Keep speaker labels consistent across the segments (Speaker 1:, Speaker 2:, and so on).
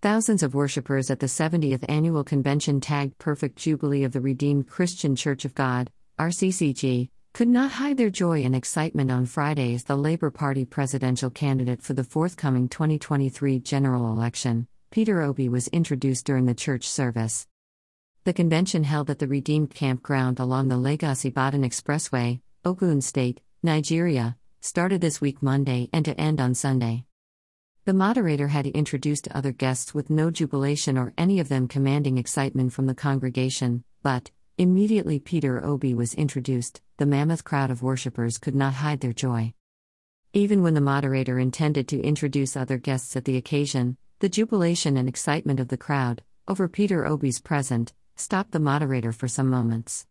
Speaker 1: Thousands of worshippers at the 70th annual convention tagged Perfect Jubilee of the Redeemed Christian Church of God, RCCG, could not hide their joy and excitement on Friday as the Labour Party presidential candidate for the forthcoming 2023 general election, Peter Obi, was introduced during the church service. The convention held at the Redeemed Campground along the Lagos Ibadan Expressway, Ogun State, Nigeria, started this week Monday and to end on Sunday. The moderator had introduced other guests with no jubilation or any of them commanding excitement from the congregation, but, immediately Peter Obi was introduced, the mammoth crowd of worshippers could not hide their joy. Even when the moderator intended to introduce other guests at the occasion, the jubilation and excitement of the crowd, over Peter Obi's present, stopped the moderator for some moments.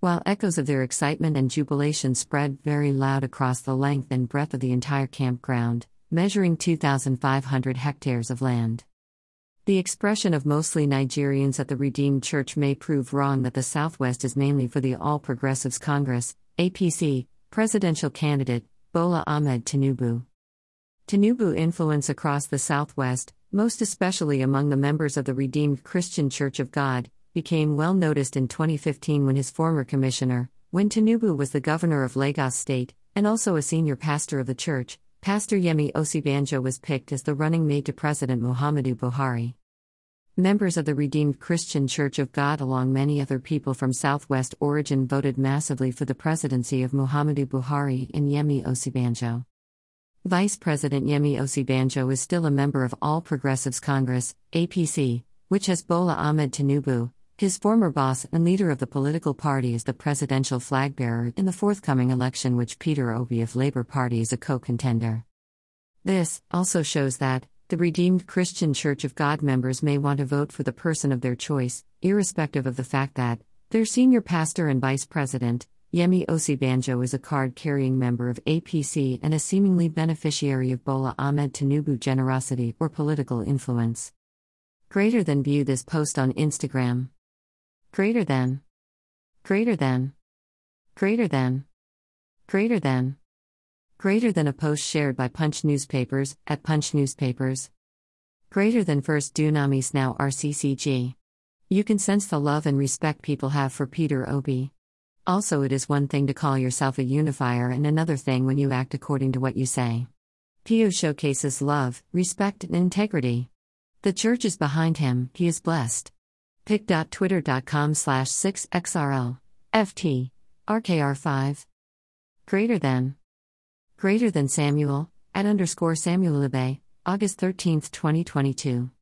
Speaker 1: While echoes of their excitement and jubilation spread very loud across the length and breadth of the entire campground, measuring 2,500 hectares of land. The expression of mostly Nigerians at the Redeemed Church may prove wrong that the Southwest is mainly for the All Progressives Congress, APC, presidential candidate, Bola Ahmed Tinubu. Tinubu influence across the Southwest, most especially among the members of the Redeemed Christian Church of God, became well noticed in 2015 when his former commissioner, when Tinubu was the governor of Lagos State, and also a senior pastor of the church, Pastor Yemi Osinbajo was picked as the running mate to President Muhammadu Buhari. Members of the Redeemed Christian Church of God, along many other people from Southwest origin, voted massively for the presidency of Muhammadu Buhari and Yemi Osinbajo. Vice President Yemi Osinbajo is still a member of All Progressives Congress, APC, which has Bola Ahmed Tinubu, his former boss and leader of the political party is the presidential flag bearer in the forthcoming election, which Peter Obi of Labour Party is a co contender. This also shows that the Redeemed Christian Church of God members may want to vote for the person of their choice, irrespective of the fact that their senior pastor and vice president, Yemi Osinbajo, is a card carrying member of APC and a seemingly beneficiary of Bola Ahmed Tinubu generosity or political influence. Greater than view this post on Instagram. Greater than. Greater than. Greater than. Greater than. Greater than a post shared by Punch Newspapers at Punch Newspapers. Greater than First Dunamis now RCCG. You can sense the love and respect people have for Peter Obi. Also, it is one thing to call yourself a unifier and another thing when you act according to what you say. Pio showcases love, respect, and integrity. The church is behind him, he is blessed pic.twitter.com slash 6xrl ft rkr5 greater than. Greater than samuel at underscore samuel Libe, august 13 2022